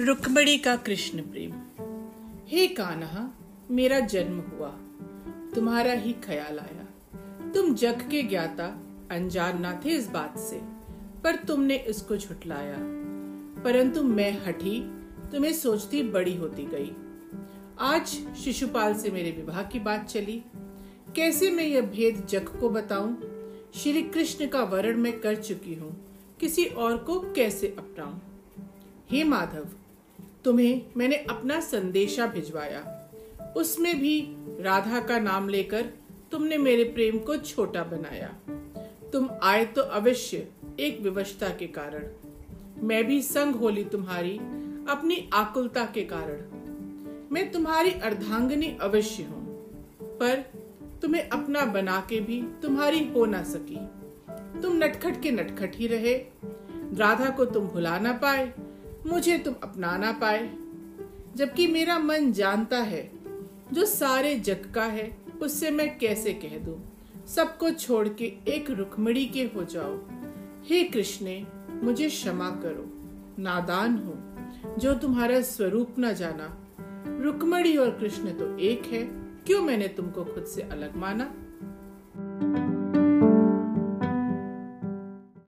रुक्मणी का कृष्ण प्रेम। हे कान्हा, मेरा जन्म हुआ। तुम्हारा ही ख्याल आया। तुम जग के ज्ञाता, अनजान ना थे इस बात से, पर तुमने इसको झुटलाया। परंतु मैं हठी, तुम्हें सोचती बड़ी होती गई। आज शिशुपाल से मेरे विवाह की बात चली। कैसे मैं यह भेद जग को बताऊँ? श्री कृष्ण का वर्ण मैं कर चुकी हूँ, किसी और को कैसे अपनाऊं? हे माधव तुम्हें मैंने अपना संदेशा भिजवाया। उसमें भी राधा का नाम लेकर तुमने मेरे प्रेम को छोटा बनाया। तुम आए तो अवश्य एक विवशता के कारण। मैं भी संग होली तुम्हारी अपनी आकुलता के कारण। मैं तुम्हारी अर्धांगनी अवश्य हूँ, पर तुम्हें अपना बना के भी तुम्हारी हो ना सकी। तुम नटखट के नटखट ही रहे। राधा को तुम भुला ना पाए मुझे तुम अपना ना पाए। जबकि मेरा मन जानता है, जो सारे जग का है, उससे मैं कैसे कह दूँ? सबको छोड़ के एक रुक्मणी के हो जाओ। हे कृष्णे, मुझे क्षमा करो। नादान हो, जो तुम्हारा स्वरूप न जाना। रुक्मणी और कृष्ण तो एक है, क्यों मैंने तुमको खुद से अलग माना?